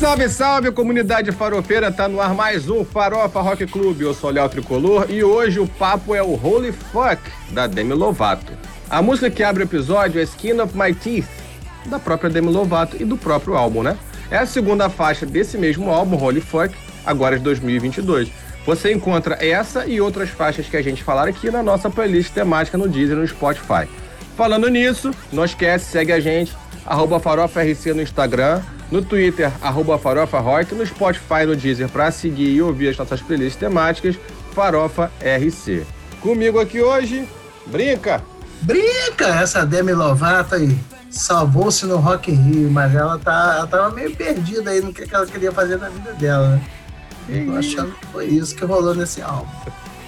Salve, salve, comunidade farofeira, tá no ar mais um Farofa Rock Clube. Eu sou o Léo Tricolor e hoje o papo é o Holy Fuck, da Demi Lovato. A música que abre o episódio é Skin of My Teeth, da própria Demi Lovato e do próprio álbum, né? É a segunda faixa desse mesmo álbum, Holy Fuck, agora de 2022. Você encontra essa e outras faixas que a gente falar aqui na nossa playlist temática no Deezer e no Spotify. Falando nisso, não esquece, segue a gente, arroba FarofaRC no Instagram, no Twitter, arroba FarofaRock, no Spotify no Deezer para seguir e ouvir as nossas playlists temáticas, Farofa RC. Comigo aqui hoje, Brinca! Brinca! Essa Demi Lovato aí salvou-se no Rock in Rio, mas ela, tá, ela tava meio perdida aí no que ela queria fazer na vida dela, né? Eu tô achando que foi isso que rolou nesse álbum.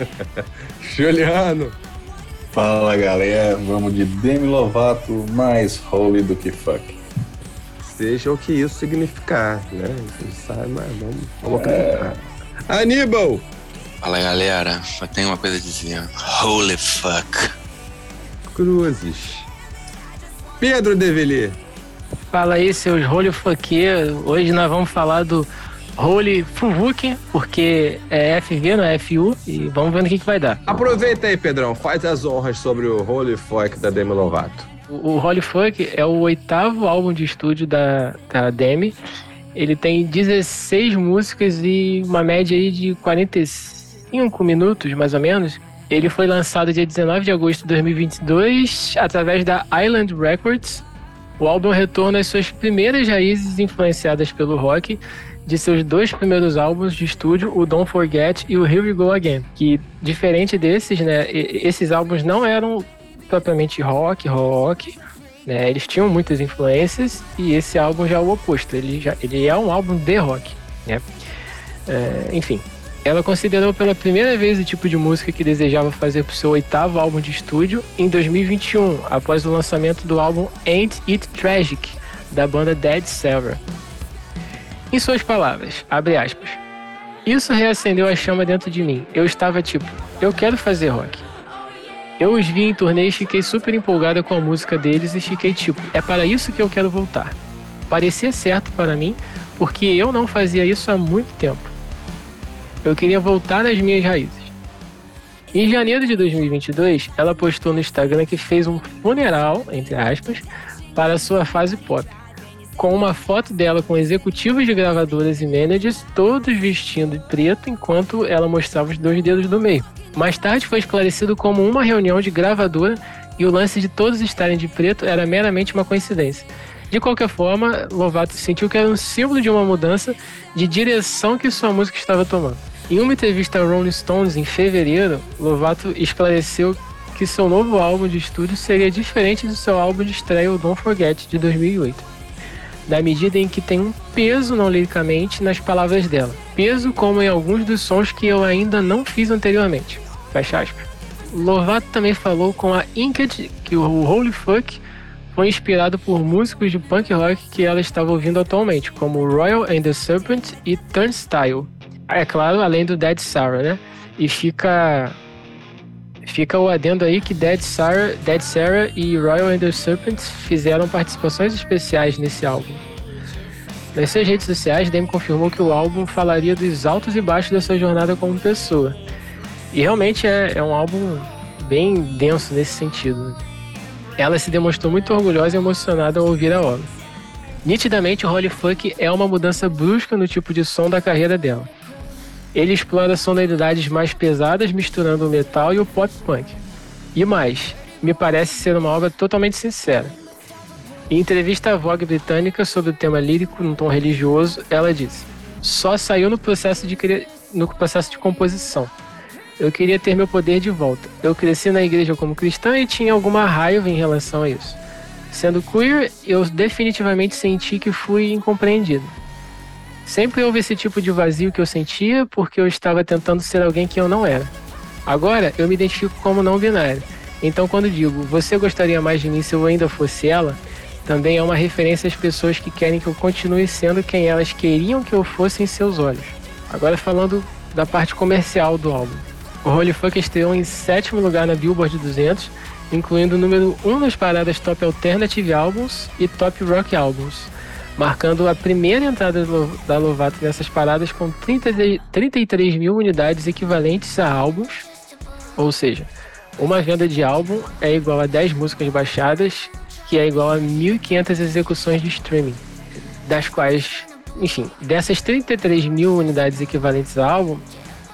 Juliano! Fala galera, vamos de Demi Lovato mais holy do que fuck. Seja o que isso significar, né? Você sabe, mas vamos, vamos acreditar. Aníbal! Fala galera, eu tenho uma coisa a dizer. Holy fuck. Cruzes. Pedro Develi. Fala aí, seus rolho funkeiros. Hoje nós vamos falar do Holy Fuvuki, porque é FV, não é FU, e vamos ver no que, que vai dar. Aproveita aí, Pedrão, faz as honras sobre o Holy Fuck da Demi Lovato. O, o Holy Funk é o oitavo álbum de estúdio da, da Demi. Ele tem 16 músicas e uma média aí de 45 minutos, mais ou menos. Ele foi lançado dia 19 de agosto de 2022 através da Island Records. O álbum retorna às suas primeiras raízes influenciadas pelo rock de seus dois primeiros álbuns de estúdio, o Don't Forget e o Here We Go Again, que diferente desses, né, esses álbuns não eram propriamente rock, rock, né, eles tinham muitas influências e esse álbum já é o oposto, ele, já, ele é um álbum de rock, né, é, enfim. Ela considerou pela primeira vez o tipo de música que desejava fazer para o seu oitavo álbum de estúdio em 2021, após o lançamento do álbum Ain't It Tragic, da banda Dead Sarah. Em suas palavras, abre aspas. Isso reacendeu a chama dentro de mim. Eu estava tipo, eu quero fazer rock. Eu os vi em turnê e fiquei super empolgada com a música deles e fiquei tipo, é para isso que eu quero voltar. Parecia certo para mim, porque eu não fazia isso há muito tempo. Eu queria voltar às minhas raízes. Em janeiro de 2022, ela postou no Instagram que fez um funeral, entre aspas, para sua fase pop com uma foto dela com executivos de gravadoras e managers, todos vestindo de preto, enquanto ela mostrava os dois dedos do meio. Mais tarde foi esclarecido como uma reunião de gravadora e o lance de todos estarem de preto era meramente uma coincidência. De qualquer forma, Lovato sentiu que era um símbolo de uma mudança de direção que sua música estava tomando. Em uma entrevista ao Rolling Stones em fevereiro, Lovato esclareceu que seu novo álbum de estúdio seria diferente do seu álbum de estreia, o Don't Forget, de 2008 na medida em que tem um peso, não liricamente, nas palavras dela. Peso como em alguns dos sons que eu ainda não fiz anteriormente. Fecha aspas. Lovato também falou com a Inked que o Holy Fuck foi inspirado por músicos de punk rock que ela estava ouvindo atualmente, como Royal and the Serpent e Turnstile. É claro, além do Dead Sarah, né? E fica Fica o adendo aí que Dead Sarah, Dead Sarah e Royal and the Serpents fizeram participações especiais nesse álbum. Nas suas redes sociais, Demi confirmou que o álbum falaria dos altos e baixos da sua jornada como pessoa. E realmente é, é um álbum bem denso nesse sentido. Ela se demonstrou muito orgulhosa e emocionada ao ouvir a obra. Nitidamente, o Holy Funk é uma mudança brusca no tipo de som da carreira dela. Ele explora sonoridades mais pesadas, misturando o metal e o pop punk. E mais, me parece ser uma obra totalmente sincera. Em entrevista à Vogue britânica sobre o tema lírico num tom religioso, ela disse: "Só saiu no processo de no processo de composição. Eu queria ter meu poder de volta. Eu cresci na igreja como cristã e tinha alguma raiva em relação a isso. Sendo queer, eu definitivamente senti que fui incompreendido. Sempre houve esse tipo de vazio que eu sentia porque eu estava tentando ser alguém que eu não era. Agora eu me identifico como não binário. Então quando digo você gostaria mais de mim se eu ainda fosse ela, também é uma referência às pessoas que querem que eu continue sendo quem elas queriam que eu fosse em seus olhos. Agora falando da parte comercial do álbum. O Holy Fuck estreou em sétimo lugar na Billboard 200 incluindo o número 1 nas paradas Top Alternative Albums e Top Rock Albums, marcando a primeira entrada da Lovato nessas paradas com 30 de- 33 mil unidades equivalentes a álbuns, ou seja, uma venda de álbum é igual a 10 músicas baixadas, que é igual a 1.500 execuções de streaming, das quais, enfim, dessas 33 mil unidades equivalentes a álbum,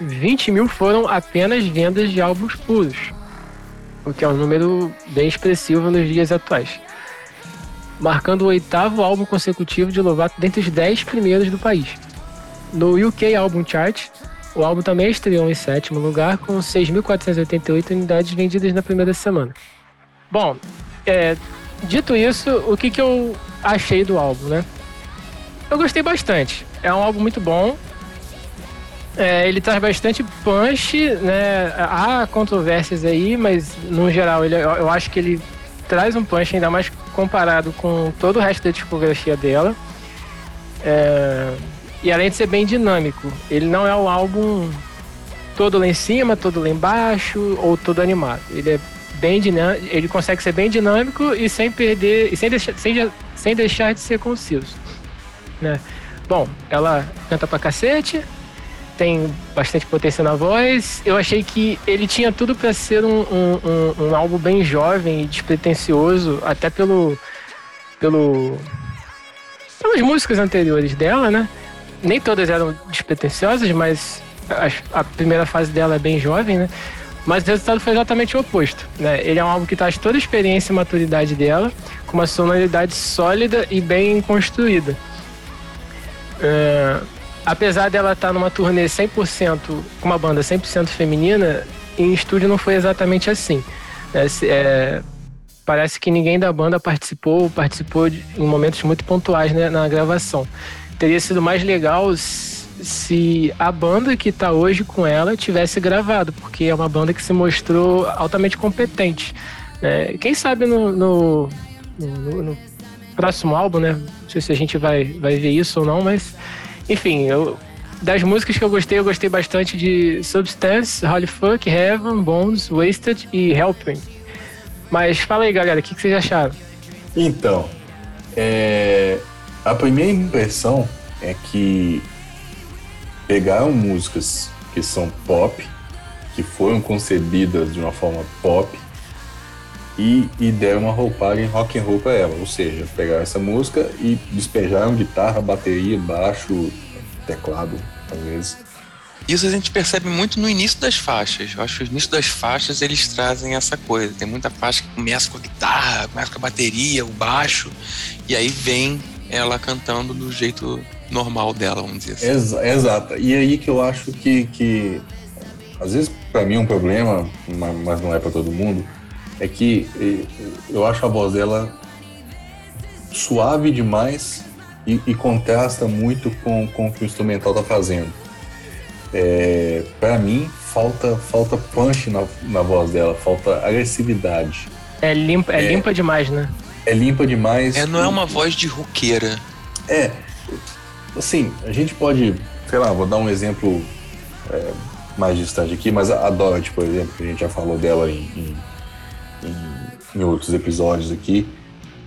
20 mil foram apenas vendas de álbuns puros, o que é um número bem expressivo nos dias atuais. Marcando o oitavo álbum consecutivo de Lovato dentre os 10 primeiros do país. No UK Album Chart, o álbum também estreou em sétimo lugar, com 6.488 unidades vendidas na primeira semana. Bom, é, dito isso, o que, que eu achei do álbum, né? Eu gostei bastante. É um álbum muito bom. É, ele traz bastante punch, né? Há controvérsias aí, mas no geral ele, eu, eu acho que ele traz um punch ainda mais comparado com todo o resto da discografia dela. É, e além de ser bem dinâmico, ele não é um álbum todo lá em cima, todo lá embaixo ou todo animado. Ele é bem dinâmico, ele consegue ser bem dinâmico e sem perder e sem deixar, sem, sem deixar de ser conciso, né? Bom, ela canta pra cacete, tem bastante potência na voz. Eu achei que ele tinha tudo para ser um, um, um, um, álbum bem jovem e despretensioso, até pelo. pelo. pelas músicas anteriores dela, né? Nem todas eram despretensiosas, mas a, a primeira fase dela é bem jovem, né? Mas o resultado foi exatamente o oposto. Né? Ele é um álbum que traz toda a experiência e maturidade dela, com uma sonoridade sólida e bem construída. É, apesar dela estar numa turnê 100% com uma banda 100% feminina, em estúdio não foi exatamente assim. É, é, parece que ninguém da banda participou, participou de, em momentos muito pontuais né, na gravação. Teria sido mais legal se a banda que está hoje com ela tivesse gravado, porque é uma banda que se mostrou altamente competente. Né? Quem sabe no, no, no, no próximo álbum, né? Não sei se a gente vai, vai ver isso ou não, mas enfim, eu, das músicas que eu gostei, eu gostei bastante de Substance, Holy Fuck, Heaven, Bones, Wasted e Helping. Mas fala aí, galera, o que, que vocês acharam? Então, é, a primeira impressão é que pegaram músicas que são pop, que foram concebidas de uma forma pop, e, e deram uma roupagem rock and roll para ela, ou seja, pegaram essa música e despejaram guitarra, bateria, baixo, teclado, às vezes. Isso a gente percebe muito no início das faixas. Eu acho que no início das faixas eles trazem essa coisa. Tem muita faixa que começa com a guitarra, começa com a bateria, o baixo, e aí vem ela cantando do jeito normal dela, vamos dizer assim. Exa exato. E aí que eu acho que, que às vezes para mim é um problema, mas não é para todo mundo, é que eu acho a voz dela suave demais e, e contrasta muito com, com o que o instrumental tá fazendo. É, para mim, falta, falta punch na, na voz dela, falta agressividade. É limpa, é, é limpa demais, né? É limpa demais. É, não é uma voz de roqueira. É. Assim, a gente pode, sei lá, vou dar um exemplo é, mais distante aqui, mas a Dorothy, por exemplo, que a gente já falou dela em, em em, outros episódios aqui,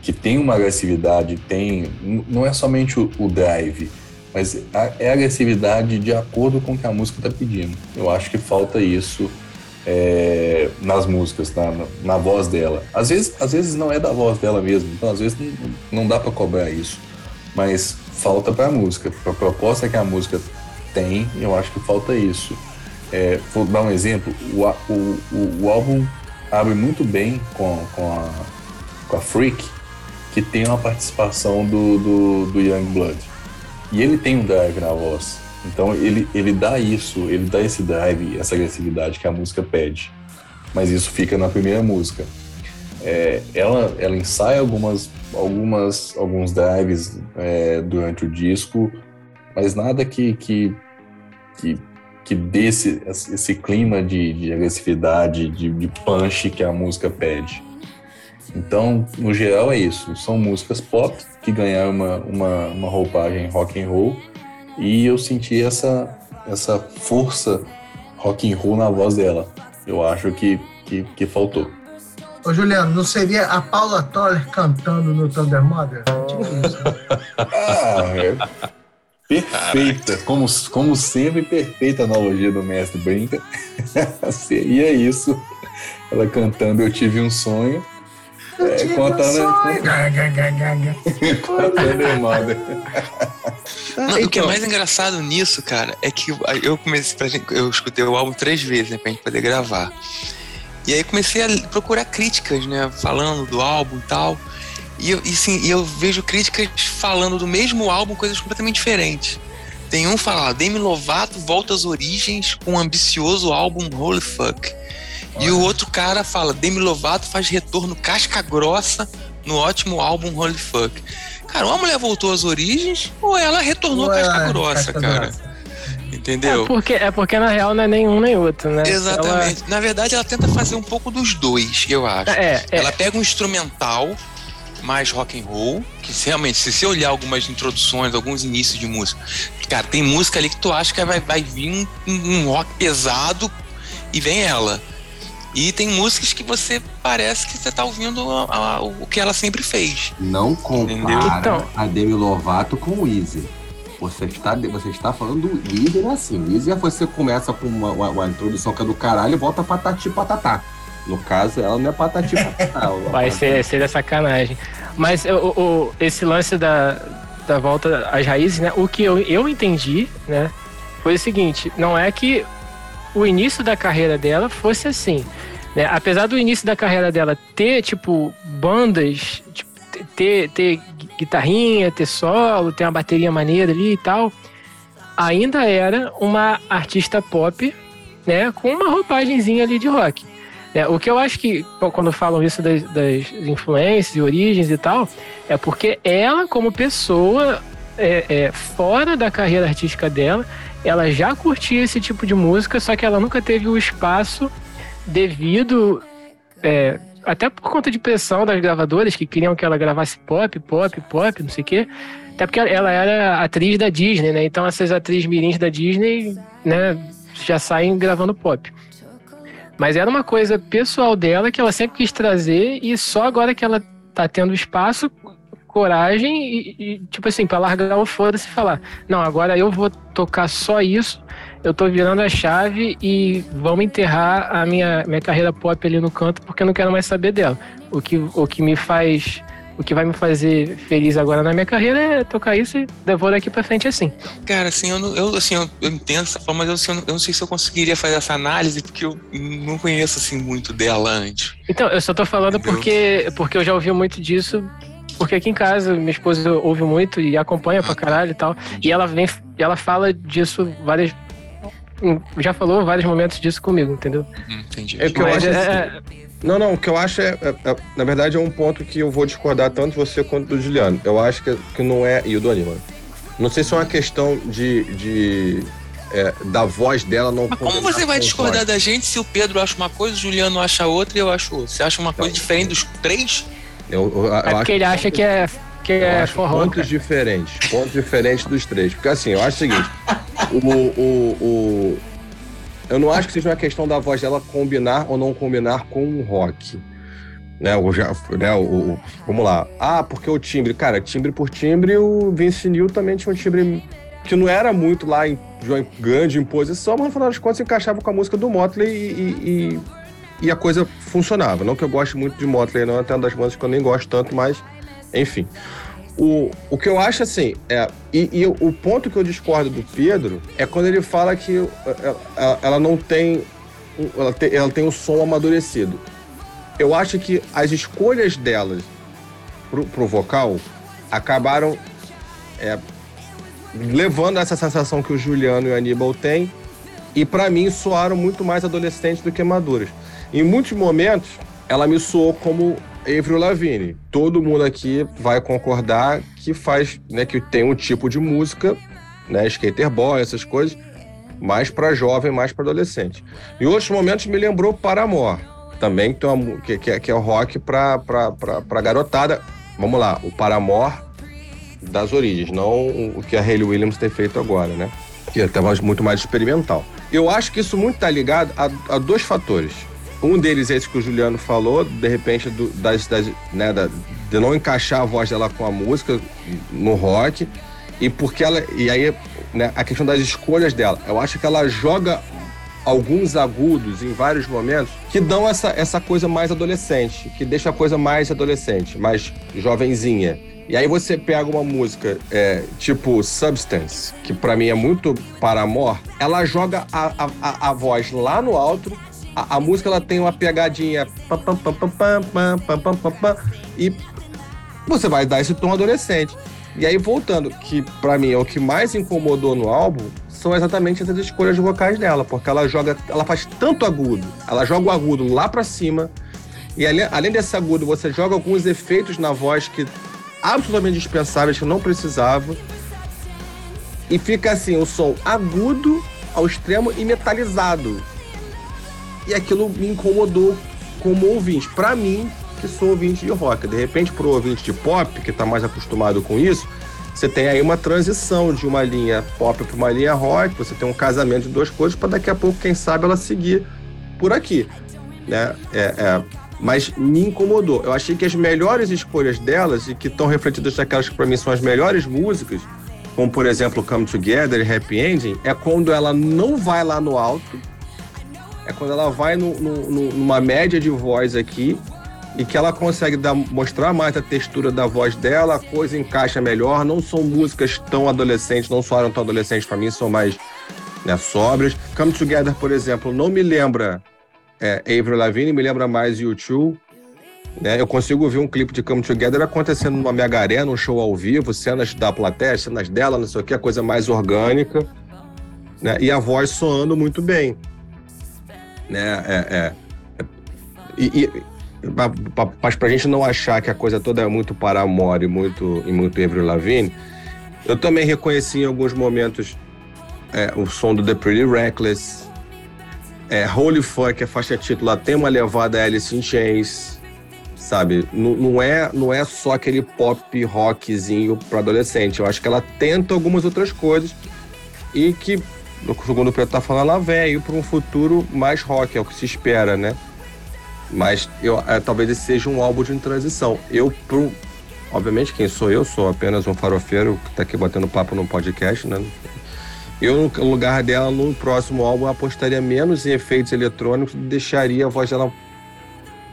que tem uma agressividade, tem. Não é somente o, o drive, mas a, é agressividade de acordo com o que a música está pedindo. Eu acho que falta isso é, nas músicas, na, na, na, voz dela. Às vezes, às vezes não é da voz dela mesmo, então às vezes não, não dá para cobrar isso, mas falta para a música, para a proposta que a música tem, eu acho que falta isso. É, vou dar um exemplo: o, o, o, o álbum abre muito bem com, com, a, com a Freak, que tem uma participação do, do, do Young Blood. E ele tem um drive na voz. Então ele, ele dá isso, ele dá esse drive, essa agressividade que a música pede. Mas isso fica na primeira música. É, ela, ela ensaia algumas, algumas, alguns drives é, durante o disco, mas nada que, que, que que dê esse, clima de, de agressividade, de, de punch que a música pede. Então, no geral é isso. São músicas pop que ganharam uma, uma, uma roupagem rock and roll e eu senti essa, essa força rock and roll na voz dela. Eu acho que, que, que faltou. Ô, Juliano, não seria a Paula Toller cantando no Thunder Mother? Tipo isso. Ah, é. Perfeita, como, como sempre, perfeita analogia do mestre Brinca. Seria isso. Ela cantando Eu Tive um Sonho. Eu É, tive contando- um sonho. Ga, ga. Cantando Irmada. Não, o que é então. mais engraçado nisso, cara, é que eu comecei, pra gente- eu escutei o álbum três vezes, né, pra gente poder gravar. E aí comecei a procurar críticas, né, falando do álbum e tal. E eu, e, sim, eu vejo críticas falando do mesmo álbum, coisas completamente diferentes. Tem um falando, Demi Lovato volta às origens com um ambicioso álbum Holy Fuck. E o outro cara fala, Demi Lovato faz retorno casca grossa no ótimo álbum Holy Fuck. Cara, ou a mulher voltou às origens, ou ela retornou Ué, casca grossa, casca cara. grossa. Entendeu? É porque, é porque na real não é nenhum nem outro, né? Exatamente. Na verdade, ela tenta fazer um pouco dos dois, eu acho. Ela, é, é, Ela pega um instrumental mais rock and roll, que realmente, se você olhar algumas introduções, alguns inícios de música, cara, tem música ali que tu acha que vai, vai vir um, um rock pesado e vem ela. E tem músicas que você parece que você tá ouvindo a- a- o que ela sempre fez. Não Entendeu? compara Então- a Demi Lovato com o Easy. Você está, você está falando do Easy é assim. O Easy é você começa com uma, uma- uma introdução que é do caralho e volta patati patatá. No caso, ela não é patati patatá. vai ser, seria sacanagem. Mas o, o- esse lance da, da volta às raízes, né? O que eu, eu entendi, né? Foi o seguinte: não é que o início da carreira dela fosse assim. Né? Apesar do início da carreira dela ter, tipo, bandas, tipo, ter, ter guitarrinha, ter solo, ter uma bateria maneira ali e tal, ainda era uma artista pop, né? Com uma roupagenzinha ali de rock. É, o que eu acho que, quando falam isso das, das influências e origens e tal, é porque ela, como pessoa, é, é, fora da carreira artística dela, ela já curtia esse tipo de música, só que ela nunca teve o espaço devido. é, até por conta de pressão das gravadoras que queriam que ela gravasse pop, pop, pop, não sei o quê. Até porque ela era atriz da Disney, né? Então essas atrizes mirins da Disney, né, já saem gravando pop. Mas era uma coisa pessoal dela que ela sempre quis trazer e só agora que ela tá tendo espaço, coragem e, e, tipo assim, pra largar o foda-se e falar: Não, agora eu vou tocar só isso, eu tô virando a chave e vamos enterrar a minha, minha carreira pop ali no canto porque eu não quero mais saber dela. O que, o que me faz. O que vai me fazer feliz agora na minha carreira é tocar isso e devo daqui pra frente assim. Cara, assim, eu, não, eu, assim, eu, eu entendo essa forma, mas eu, assim, eu, não, eu não sei se eu conseguiria fazer essa análise, porque eu não conheço assim muito dela antes. Então, eu só tô falando Entendeu? porque, porque eu já ouvi muito disso. Porque aqui em casa, minha esposa ouve muito e acompanha pra caralho e tal. E ela vem, ela fala disso várias. Já falou vários momentos disso comigo, entendeu? Hum, entendi. É Mas acho assim, é, Não, não, o que eu acho é, é- é- Na verdade, é um ponto que eu vou discordar tanto de você quanto do Juliano. Eu acho que, que não é. E o do Aníbal. Não sei se é uma questão de. de é, da voz dela não. Mas como você vai discordar rock. da gente se o Pedro acha uma coisa, o Juliano acha outra e eu acho outra? Você acha uma coisa diferente dos três? Eu, eu, eu é acho porque ele acha que é, que Eu é acho forró. pontos diferentes. Pontos diferentes dos três. Porque assim, eu acho o seguinte: o, o, o- eu não acho que seja uma questão da voz dela combinar ou não combinar com o rock. Né, o, né, o, vamos lá. Ah, porque o timbre. Cara, timbre por timbre, o Vince Neil também tinha um timbre que não era muito lá em, uma grande imposição, mas no final das contas encaixava com a música do Motley e, e- e- a coisa funcionava. Não que eu goste muito de Motley, não, até uma das músicas que eu nem gosto tanto, mas enfim. O, o que eu acho assim, é, e, e o ponto que eu discordo do Pedro é quando ele fala que ela, ela- ela não tem, ela tem. Ela tem um som amadurecido. Eu acho que as escolhas delas pro, pro vocal acabaram é, levando essa sensação que o Juliano e o Aníbal têm, e pra mim soaram muito mais adolescentes do que maduras. Em muitos momentos, ela me soou como Avril Lavigne. Todo mundo aqui vai concordar que faz, né, que tem um tipo de música, né, skater boy, essas coisas, mais pra jovem, mais pra adolescente. Em outros momentos me lembrou Paramore, também que, uma que, que é, que é o rock pra garotada. Vamos lá, o Paramore das origens, não o que a Hayley Williams tem feito agora, né? Que é muito mais experimental. Eu acho que isso muito tá ligado a, a dois fatores. Um deles é esse que o Juliano falou, de repente, do, das, das, né, da, de não encaixar a voz dela com a música no rock. E porque ela. E aí, né, a questão das escolhas dela. Eu acho que ela joga alguns agudos em vários momentos que dão essa, essa coisa mais adolescente, que deixa a coisa mais adolescente, mais jovenzinha. E aí você pega uma música é, tipo Substance, que para mim é muito para amor, ela joga a, a, a voz lá no alto, a, a música ela tem uma pegadinha e você vai dar esse tom adolescente. E aí, voltando, que para mim é o que mais incomodou no álbum, são exatamente essas escolhas vocais dela, porque ela joga, ela faz tanto agudo, ela joga o agudo lá para cima, e além, além desse agudo, você joga alguns efeitos na voz que absolutamente dispensáveis, que não precisava, e fica assim, o som agudo ao extremo e metalizado. E aquilo me incomodou como ouvinte. Para mim, que sou ouvinte de rock. De repente, pro ouvinte de pop, que tá mais acostumado com isso, você tem aí uma transição de uma linha pop para uma linha rock, você tem um casamento de duas coisas para daqui a pouco, quem sabe, ela seguir por aqui. Né? É, é, mas me incomodou. Eu achei que as melhores escolhas delas, e que estão refletidas naquelas que para mim são as melhores músicas, como por exemplo Come Together e Happy Ending, é quando ela não vai lá no alto, é quando ela vai no, no, numa média de voz aqui e que ela consegue dar, mostrar mais a textura da voz dela, a coisa encaixa melhor. Não são músicas tão adolescentes, não soaram tão adolescentes para mim, são mais né, sóbrias. Come Together, por exemplo, não me lembra é, Avril Lavigne, me lembra mais U2. Né? Eu consigo ver um clipe de Come Together acontecendo numa mega arena, um show ao vivo, cenas da plateia, cenas dela, não sei o que, a coisa mais orgânica. Né? E a voz soando muito bem. Né? É, é, é e, e, mas pra gente não achar que a coisa toda é muito para Paramore e muito, e muito Avril Lavigne, eu também reconheci em alguns momentos é, o som do The Pretty Reckless, é, Holy Fuck, a faixa título, tem uma levada Alice in Chains, sabe? Não, não, é, não é só aquele pop rockzinho para adolescente. Eu acho que ela tenta algumas outras coisas e que, segundo o Preto tá falando, ela veio para um futuro mais rock, é o que se espera, né? Mas eu, é, talvez esse seja um álbum de transição. Eu, pro, obviamente, quem sou eu? Sou apenas um farofeiro que está aqui batendo papo no podcast, né? Eu, no lugar dela, no próximo álbum, apostaria menos em efeitos eletrônicos e deixaria a voz dela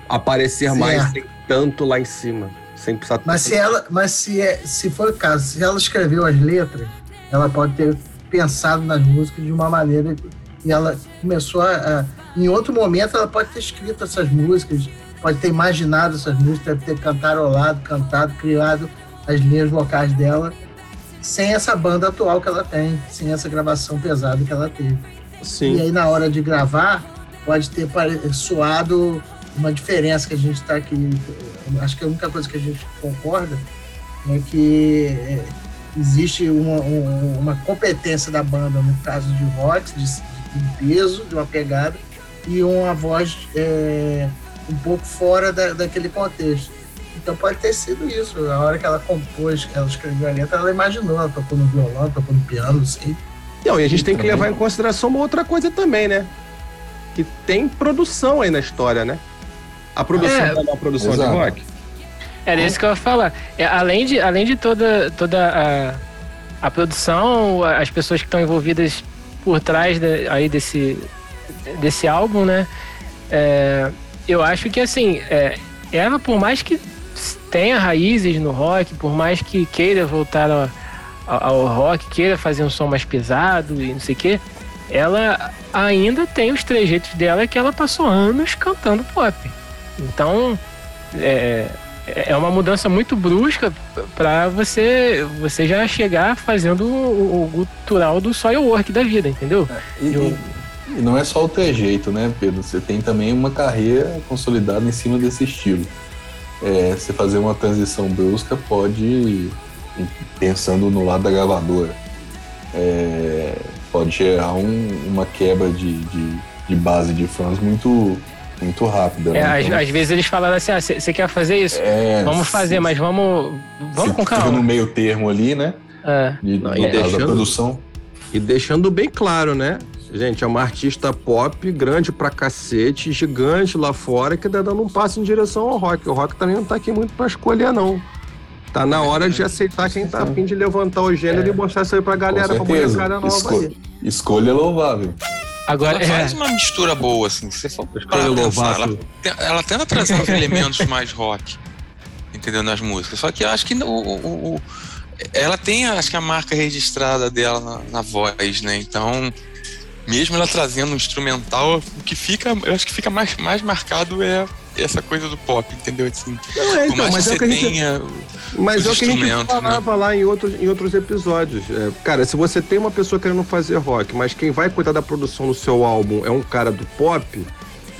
aparecer certo. mais sem tanto lá em cima. Sem precisar mas se ela Mas se, é, se for o caso, se ela escreveu as letras, ela pode ter pensado nas músicas de uma maneira e ela começou a, a em outro momento ela pode ter escrito essas músicas, pode ter imaginado essas músicas, deve ter cantarolado, cantado, criado as linhas vocais dela sem essa banda atual que ela tem, sem essa gravação pesada que ela teve. Sim. E aí, na hora de gravar, pode ter soado uma diferença que a gente está aqui. Acho que a única coisa que a gente concorda é que é, existe uma, uma competência da banda, no caso de rock, de, de peso, de uma pegada, e uma voz é, um pouco fora da, daquele contexto. Então pode ter sido isso. A hora que ela compôs, ela escreveu a letra, ela imaginou, ela tocou no violão, tocou no piano, não sei. Não, e a gente tem que levar em consideração uma outra coisa também, né? Que tem produção aí na história, né? A produção é, é uma produção exato. de rock. Era isso que eu ia falar. É, além, de, além de toda, toda a, a produção, as pessoas que estão envolvidas por trás de, aí desse, desse álbum, né? É, eu acho que assim, é, ela, por mais que tenha raízes no rock, por mais que queira voltar ao, ao rock, queira fazer um som mais pesado e não sei o quê, ela ainda tem os trejeitos dela que ela passou anos cantando pop. Então, é, é uma mudança muito brusca para você você já chegar fazendo o, o gutural do soil work da vida, entendeu? É, e, Eu, e não é só o trejeito, né, Pedro? Você tem também uma carreira consolidada em cima desse estilo é, você fazer uma transição brusca pode, pensando no lado da gravadora, é, pode gerar um, uma quebra de, de, de, base de fãs muito, muito rápida. Né? É, então, às, às, vezes eles falaram assim: você ah, quer fazer isso? É, vamos fazer, mas vamos, vamos com calma. no meio termo ali, né? É. De, Não, e deixando, produção. E deixando bem claro, né? Gente, é uma artista pop, grande pra cacete, gigante lá fora, que tá dando um passo em direção ao rock. O rock também não tá aqui muito pra escolher, não. Tá na hora de aceitar quem tá a fim de levantar o gênero e mostrar isso aí pra galera, pra molecada nova Esco- aí. Escolha louvável. Agora, Ela é, faz uma mistura boa, assim. Se você for pensar, ela, ela tenta trazer uns elementos mais rock, entendeu? Nas músicas. Só que eu acho que o, o- o- ela tem, acho que a marca registrada dela na, na voz, né? Então, mesmo ela trazendo um instrumental, o que fica, eu acho que fica mais, mais marcado é essa coisa do pop, entendeu? Assim, Não, é, então, que mas é o que a gente. Mas é o que a gente instrumentos, né? falava lá em outros, em outros episódios. É, cara, se você tem uma pessoa querendo fazer rock, mas quem vai cuidar da produção do seu álbum é um cara do pop,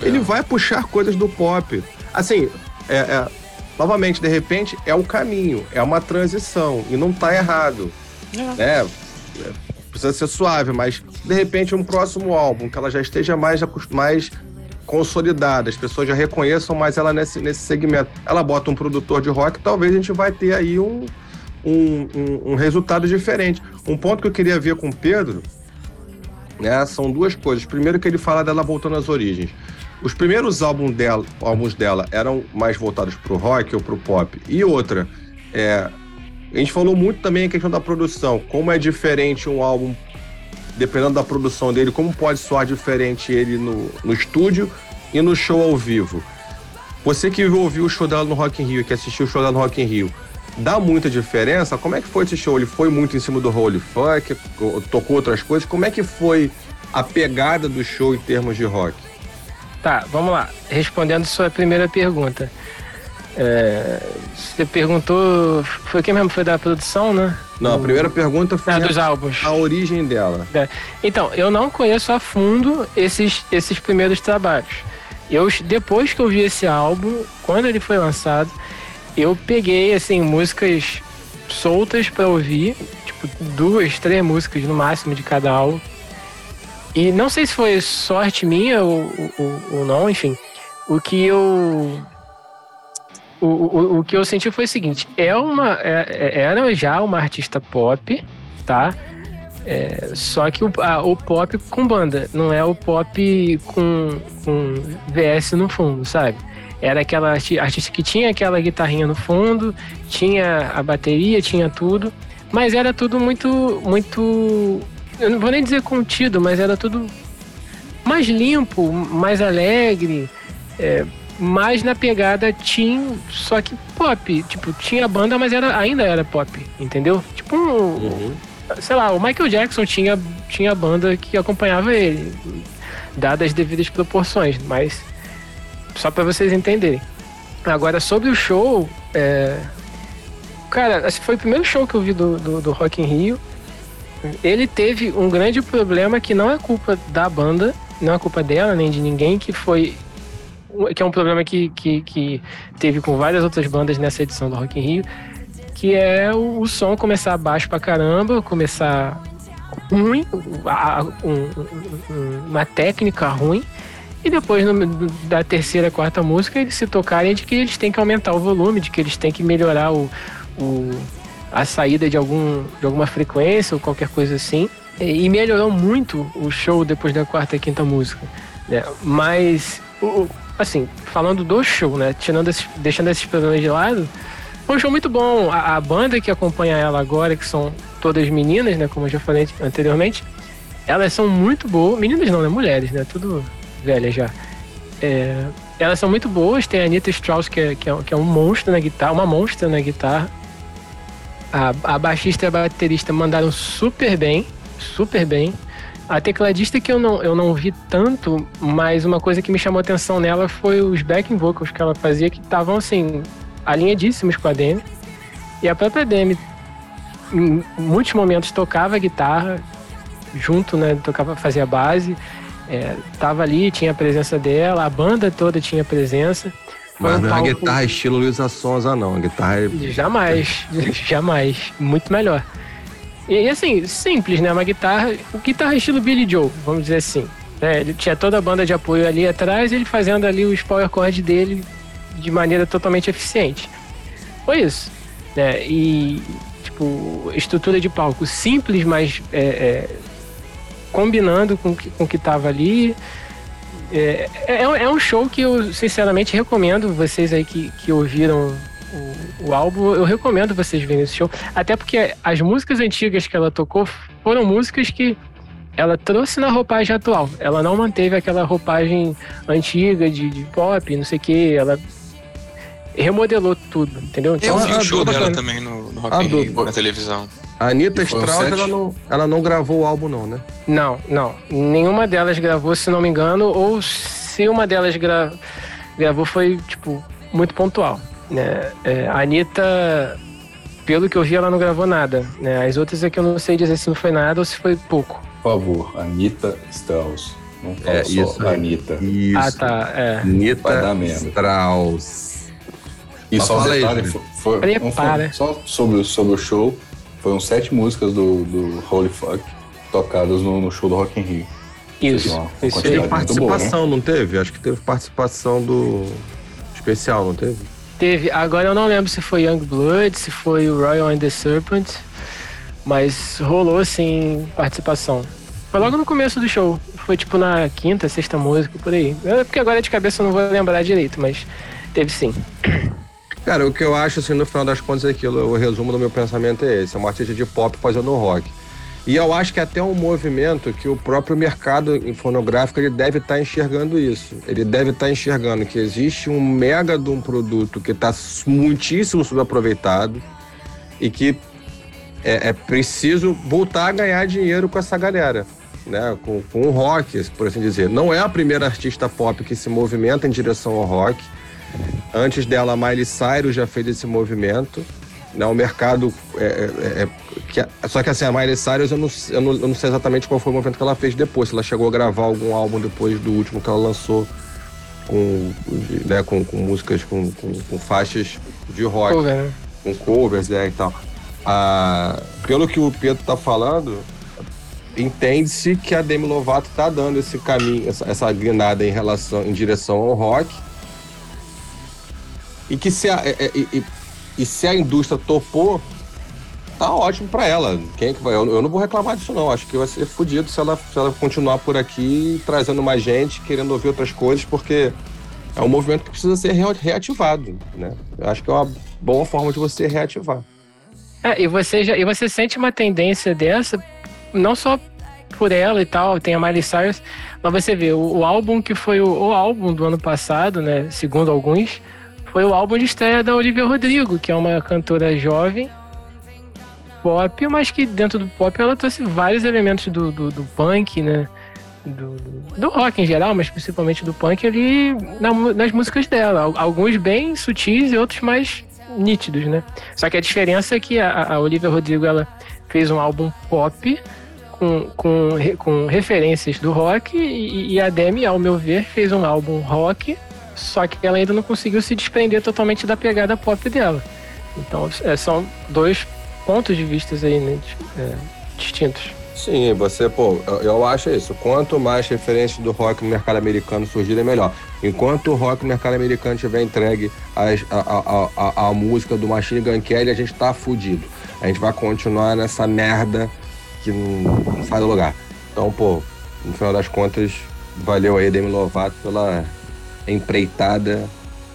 ele vai puxar coisas do pop. Assim, é, é, novamente, de repente, é o caminho, é uma transição, e não tá errado. né? É, precisa ser suave, mas de repente um próximo álbum que ela já esteja mais, mais consolidada, as pessoas já reconheçam mais ela nesse, nesse segmento. Ela bota um produtor de rock, talvez a gente vai ter aí um, um, um, um resultado diferente. Um ponto que eu queria ver com o Pedro né, são duas coisas. Primeiro que ele fala dela voltando às origens. Os primeiros álbuns dela, álbuns dela eram mais voltados pro rock ou pro pop. E outra, é, a gente falou muito também a questão da produção, como é diferente um álbum, dependendo da produção dele, como pode soar diferente ele no, no estúdio e no show ao vivo. Você que ouviu o show dela no Rock in Rio, que assistiu o show dela no Rock in Rio, dá muita diferença? Como é que foi esse show? Ele foi muito em cima do Holy Funk, tocou outras coisas? Como é que foi a pegada do show em termos de rock? Tá, vamos lá. Respondendo sua primeira pergunta. É, você perguntou. Foi quem mesmo? Foi da produção, né? Não, a primeira pergunta foi Ah, dos álbuns. a origem dela. Então, eu não conheço a fundo esses, esses primeiros trabalhos. Eu, depois que eu vi esse álbum, quando ele foi lançado, eu peguei, assim, músicas soltas pra ouvir, tipo, duas, três músicas no máximo de cada álbum. E não sei se foi sorte minha ou, ou, ou não, enfim. O que eu. O, o, o que eu senti foi o seguinte: é uma, é- é- era já uma artista pop, tá? É, só que o, a- o pop com banda, não é o pop com, com VS no fundo, sabe? Era aquela arti- artista que tinha aquela guitarrinha no fundo, tinha a bateria, tinha tudo, mas era tudo muito, muito. Eu não vou nem dizer contido, mas era tudo mais limpo, mais alegre, é, mais na pegada teen, só que pop. Tipo, tinha banda, mas era, ainda era pop, entendeu? Tipo um, sei lá, o Michael Jackson tinha, tinha banda que acompanhava ele, dadas as devidas proporções, mas só pra vocês entenderem. Agora, sobre o show, é, cara, esse foi o primeiro show que eu vi do, do, do Rock in Rio. Ele teve um grande problema que não é culpa da banda, não é culpa dela, nem de ninguém, que foi. Que é um problema que, que, que teve com várias outras bandas nessa edição do Rock in Rio, que é o, o som começar baixo pra caramba, começar ruim, a- um- um- uma técnica ruim, e depois no- da terceira, quarta música eles se tocarem de que eles têm que aumentar o volume, de que eles têm que melhorar o, o- a saída de, algum, de alguma frequência ou qualquer coisa assim. E e melhorou muito o show depois da quarta e quinta música. né? Mas, assim, falando do show, né? Tirando deixando esses problemas de lado, foi um show muito bom. A, a banda que acompanha ela agora, que são todas meninas, né? Como eu já falei anteriormente, elas são muito boas. Meninas não, né? Mulheres, né? Tudo velhas já. É, elas são muito boas. Tem a Anitta Strauss, que é, que é, que é um monstro na guitarra, uma monstra na guitarra. A, a baixista e a baterista mandaram super bem, super bem. A tecladista que eu não, eu não vi tanto, mas uma coisa que me chamou atenção nela foi os backing vocals que ela fazia, que estavam assim, alinhadíssimos com a Demi. E a própria Demi, em muitos momentos, tocava guitarra junto, né? Tocava, fazia base. É, tava ali, tinha a presença dela, a banda toda tinha presença. Mas um não é uma guitarra estilo Luísa Sonza, não. A guitarra é Jamais, jamais. Muito melhor. E assim, simples, né? Uma guitarra, guitarra estilo Billy Joe, vamos dizer assim. né? ele tinha toda a banda de apoio ali atrás, ele fazendo ali os power chords dele de maneira totalmente eficiente. Foi isso. Né? E, tipo, estrutura de palco simples, mas é, é, combinando com, que- com o que tava ali. É, é, é um show que eu sinceramente recomendo vocês aí que, que ouviram o, o álbum, eu recomendo vocês verem esse show. Até porque as músicas antigas que ela tocou foram músicas que ela trouxe na roupagem atual. Ela não manteve aquela roupagem antiga de, de pop, não sei o que. Ela remodelou tudo, entendeu? Eu Então, vi é o show dela também no, no Rock Rio, na televisão. A Anitta Strauss, ela não, ela não gravou o álbum, não, né? Não, não. Nenhuma delas gravou, se não me engano, ou se uma delas gra- gravou foi, tipo, muito pontual. Né? É, a Anitta, pelo que eu vi, ela não gravou nada. Né? As outras é que eu não sei dizer se não foi nada ou se foi pouco. Por favor, Anitta Strauss. Não fala É, só isso aí. Anitta. Isso. Ah, tá. É. Anitta. Strauss. E só um fala aí, detalhe, Júlio. foi, foi- Prepara. não foi- só sobre, o- sobre o show, foram sete músicas do, do Holy Fuck tocadas no, no show do Rock in Rio. Isso. Isso aí. Teve muito boa, né? participação, não teve? Acho que teve participação do especial, não teve? Teve. Agora eu não lembro se foi Young Blood, se foi o Royal and the Serpent, mas rolou sim participação. Foi logo no começo do show. Foi tipo na quinta, sexta música, por aí. É porque agora de cabeça eu não vou lembrar direito, mas teve sim. Cara, o que eu acho, assim, no final das contas é aquilo. O resumo do meu pensamento é esse. É uma artista de pop fazendo rock. E eu acho que é até um movimento que o próprio mercado fonográfico ele deve estar enxergando isso. Ele deve estar enxergando que existe um mega de um produto que está muitíssimo subaproveitado e que é, é preciso voltar a ganhar dinheiro com essa galera. Né, com, com o rock, por assim dizer. Não é a primeira artista pop que se movimenta em direção ao rock. Antes dela, Miley Cyrus já fez esse movimento. Né? O mercado. É, é- é- que, só que assim, a Miley Cyrus, eu não, eu, não, eu não sei exatamente qual foi o movimento que ela fez depois. Se ela chegou a gravar algum álbum depois do último que ela lançou com, né, com, com músicas, com, com, com faixas de rock Cover, né? com covers né, e tal. Ah, pelo que o Pedro tá falando, entende-se que a Demi Lovato tá dando esse caminho, essa, essa guinada em relação, em direção ao rock. E que se a, é- é- e, e- e se a indústria topou, tá ótimo pra ela. Quem é que vai? Eu, eu não vou reclamar disso não. Acho que vai ser fodido se ela, se ela continuar por aqui trazendo mais gente, querendo ouvir outras coisas, porque é um movimento que precisa ser rea- reativado, né? Eu acho que é uma boa forma de você reativar. É, e você já, e você sente uma tendência dessa, não só por ela e tal, tem a Miley Cyrus, mas você vê, o, o álbum que foi o, o álbum do ano passado, né, segundo alguns, foi o álbum de estreia da Olivia Rodrigo, que é uma cantora jovem, pop, mas que dentro do pop ela trouxe vários elementos do, do, do punk, né, do, do- rock em geral, mas principalmente do punk ali na nas músicas dela. Al- Alguns bem sutis e outros mais nítidos, né? Só que a diferença é que a, a Olivia Rodrigo ela fez um álbum pop com, com, com referências do rock e, e a Demi, ao meu ver, fez um álbum rock, só que ela ainda não conseguiu se desprender totalmente da pegada pop dela. Então é, são dois pontos de vista aí né, é, distintos. Sim, você, pô, eu, eu acho isso. Quanto mais referências do rock no mercado americano surgirem, melhor. Enquanto o rock no mercado americano tiver entregue as- a, a, a, a música do Machine Gun Kelly, a gente tá fudido. A gente vai continuar nessa merda que não, não sai do lugar. Então, pô, no final das contas, valeu aí, Demi Lovato, pela empreitada.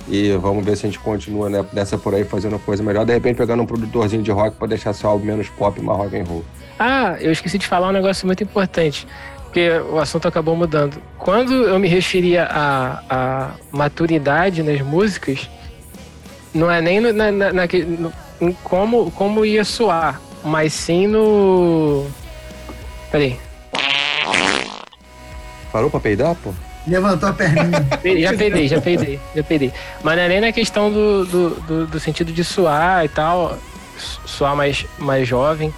E vamos ver se a gente continua né, nessa por aí fazendo coisa melhor. De repente, pegando um produtorzinho de rock pra deixar seu álbum menos pop e mais rock and roll. Ah, eu esqueci de falar um negócio muito importante, porque o assunto acabou mudando. Quando eu me referia à, à maturidade nas músicas, não é nem no, na, na, naque- no- em como, como ia soar, mas sim no. Peraí, Parou pra peidar, pô? Levantou a perninha. Pe- já peidei, já peidei, já peidei. Mas não é nem na questão do, do, do, do sentido de suar e tal, su- suar mais, mais jovem.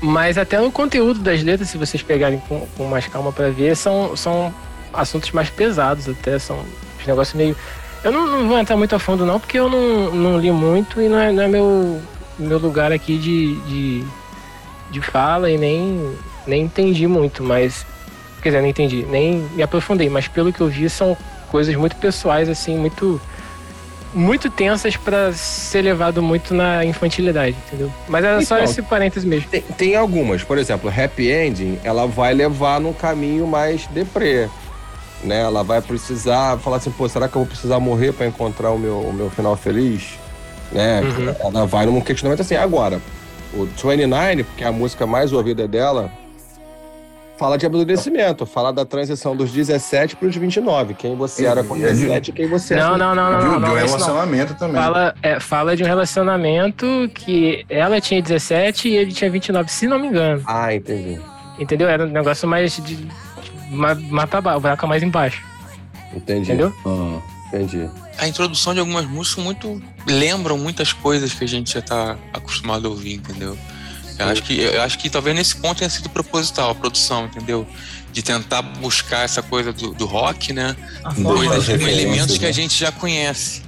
Mas até no conteúdo das letras, se vocês pegarem com, com mais calma pra ver, são, são assuntos mais pesados até, são uns negócios meio... Eu não, não vou entrar muito a fundo não, porque eu não, não li muito e não é, não é meu, meu lugar aqui de, de, de fala e nem, nem entendi muito, mas Quer dizer, não entendi, nem me aprofundei, mas pelo que eu vi são coisas muito pessoais, assim, muito muito tensas pra ser levado muito na infantilidade, entendeu? Mas era só Então. esse parênteses mesmo. Tem, tem algumas, por exemplo, Happy Ending, ela vai levar num caminho mais deprê. Né? Ela vai precisar falar assim, pô, será que eu vou precisar morrer pra encontrar o meu, o meu final feliz? Né? Uhum. Ela vai num questionamento assim. Agora, o 29, que é a música mais ouvida dela, fala de amadurecimento, fala da transição dos 17 para os 29. Quem você era com E é de- 17 e quem você é Não, com- não, não, não, de, não, de um não, esse não. relacionamento também. Fala, é, fala de um relacionamento que ela tinha 17 e ele tinha 29, se não me engano. Ah, entendi. Entendeu? Era um negócio mais de. de ma- mata ba- o buraco mais embaixo. Entendi. Entendeu? Ah, Entendi. A introdução de algumas músicas muito lembram muitas coisas que a gente já tá acostumado a ouvir, entendeu? Eu acho que, eu acho que talvez nesse ponto tenha sido proposital a produção, entendeu? De tentar buscar essa coisa do, do rock, né? A Boa, forma Coisas as com elementos que né? a gente já conhece.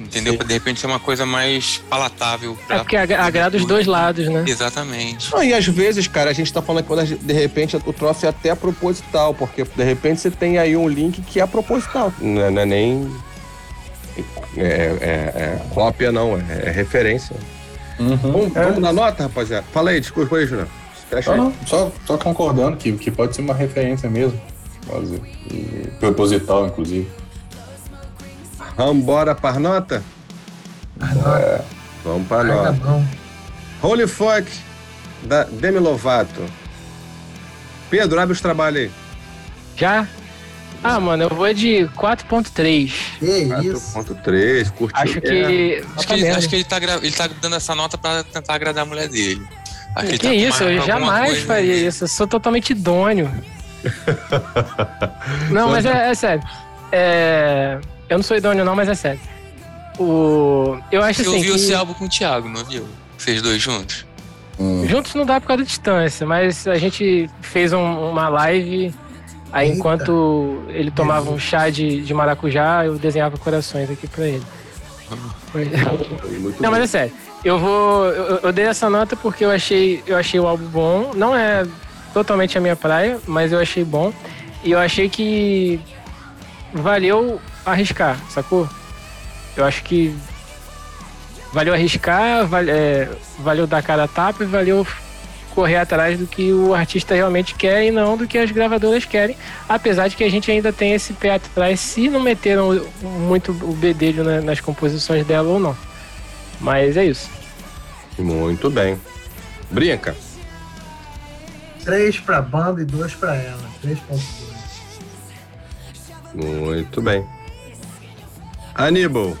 Entendeu? Pra de repente ser uma coisa mais palatável É pra. porque agra- agrada os dois lados, né? Exatamente. Não, e às vezes, cara, a gente tá falando que de repente o troço é até proposital, porque de repente você tem aí um link que é proposital. Não é, não é nem. É, é- é cópia, não, é, é referência. Uhum. Vamos, É. vamos na nota, rapaziada? Fala aí, desculpa aí, Juliano. Fecha Não, aí. não, só, só concordando que, que pode ser uma referência mesmo. Quase. E proposital, inclusive. Vambora para nota? Anota, Vamos para nota. Holy Fuck, da Demi Lovato. Pedro, abre os trabalhos aí. Já? Ah, mano, eu vou de 4.3. Que isso? 4.3, curtiu. Acho É. que. Acho que, ele, acho que ele, tá, gra- ele tá dando essa nota pra tentar agradar a mulher dele. Acho ele Que tá isso, eu jamais faria isso. Eu sou totalmente idôneo. não, mas é, é sério. É, eu não sou idôneo, não, mas é sério. O, eu acho Você assim. ouviu que esse álbum com o Thiago, não viu? Vocês dois juntos? Hum. Juntos não dá por causa da distância, mas a gente fez um- uma live. Aí, Eita. enquanto ele tomava um chá de, de maracujá, eu desenhava corações aqui pra ele. Não, mas é sério. Eu vou. Eu, eu dei essa nota porque eu achei, eu achei o álbum bom. Não é totalmente a minha praia, mas eu achei bom. E eu achei que valeu arriscar, sacou? Eu acho que valeu arriscar, vale- é, valeu dar cara a tapa e valeu correr atrás do que o artista realmente quer e não do que as gravadoras querem. Apesar de que a gente ainda tem esse pé atrás se não meteram muito o bedelho na- nas composições dela ou não. Mas é isso. Muito bem. Brinca. Três pra banda e dois pra ela. 3.2. Muito bem. Aníbal.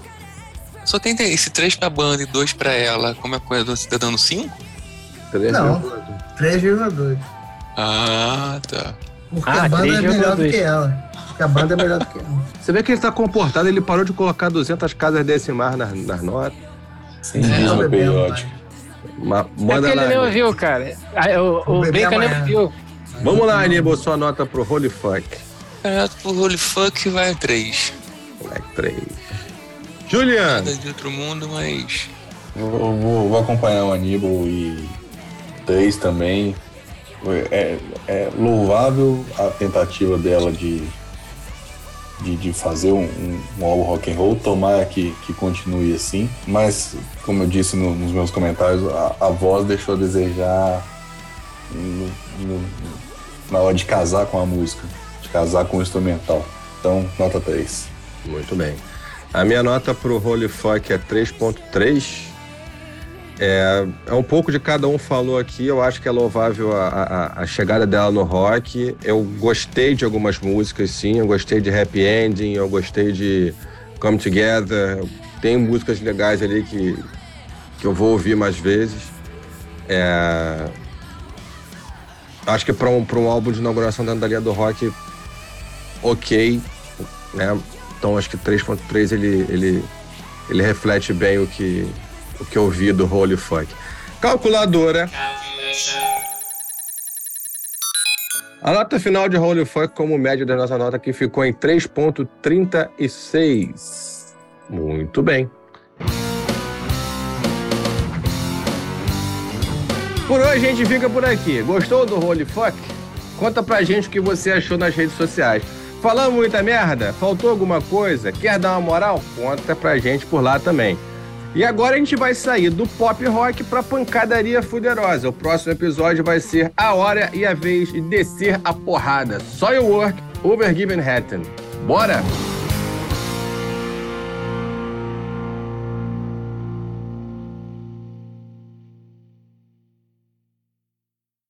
Só tem esse três pra banda e dois pra ela. Como é que é? Você tá dando cinco? Três Não. vírgula dois. 3,2. Ah, tá. Porque Ah, a banda é 3,2. melhor do que ela. Porque a banda é melhor do que ela. Você vê que ele tá comportado, ele parou de colocar 200 casas decimais nas, nas notas. Sem Tô dízimo bebendo, periódico. Ma- É porque Manda ele lá. ouviu, cara. Ah, O, o beber Bacon nem amanhã. ouviu. Vamos lá, Aníbal, sua nota pro Holy Fuck. Campeonato por Holy Fuck vai três. Moleque, três. Juliano. Nada de outro mundo, mas. Eu vou, vou acompanhar o Aníbal e três também. É, é louvável a tentativa dela de, de, de fazer um, um, um álbum rock and roll, tomara que, que continue assim. Mas, como eu disse no- nos meus comentários, a, a voz deixou a desejar no- no- na hora de casar com a música, de casar com o instrumental. Então, nota 3. Muito bem. A minha nota pro Holy Fuck é 3.3. É, é um pouco de cada um falou aqui. Eu acho que é louvável a, a- a chegada dela no rock. Eu gostei de algumas músicas, sim. Eu gostei de Happy Ending, eu gostei de Come Together. Tem músicas legais ali que, que eu vou ouvir mais vezes. É, acho que para um, um álbum de inauguração da linha do rock, ok. Né? Então acho que 3.3 ele, ele, ele reflete bem o que, que eu vi do Holy Fuck. Calculadora. A nota final de Holy Fuck, como média da nossa nota aqui, ficou em 3.36. Muito bem. Por hoje a gente fica por aqui. Gostou do Holy Fuck? Conta pra gente o que você achou nas redes sociais. Falamos muita merda? Faltou alguma coisa? Quer dar uma moral? Conta pra gente por lá também. E agora a gente vai sair do pop rock pra pancadaria fuderosa. O próximo episódio vai ser a hora e a vez de descer a porrada. Soilwork, Over Given Hatton. Bora?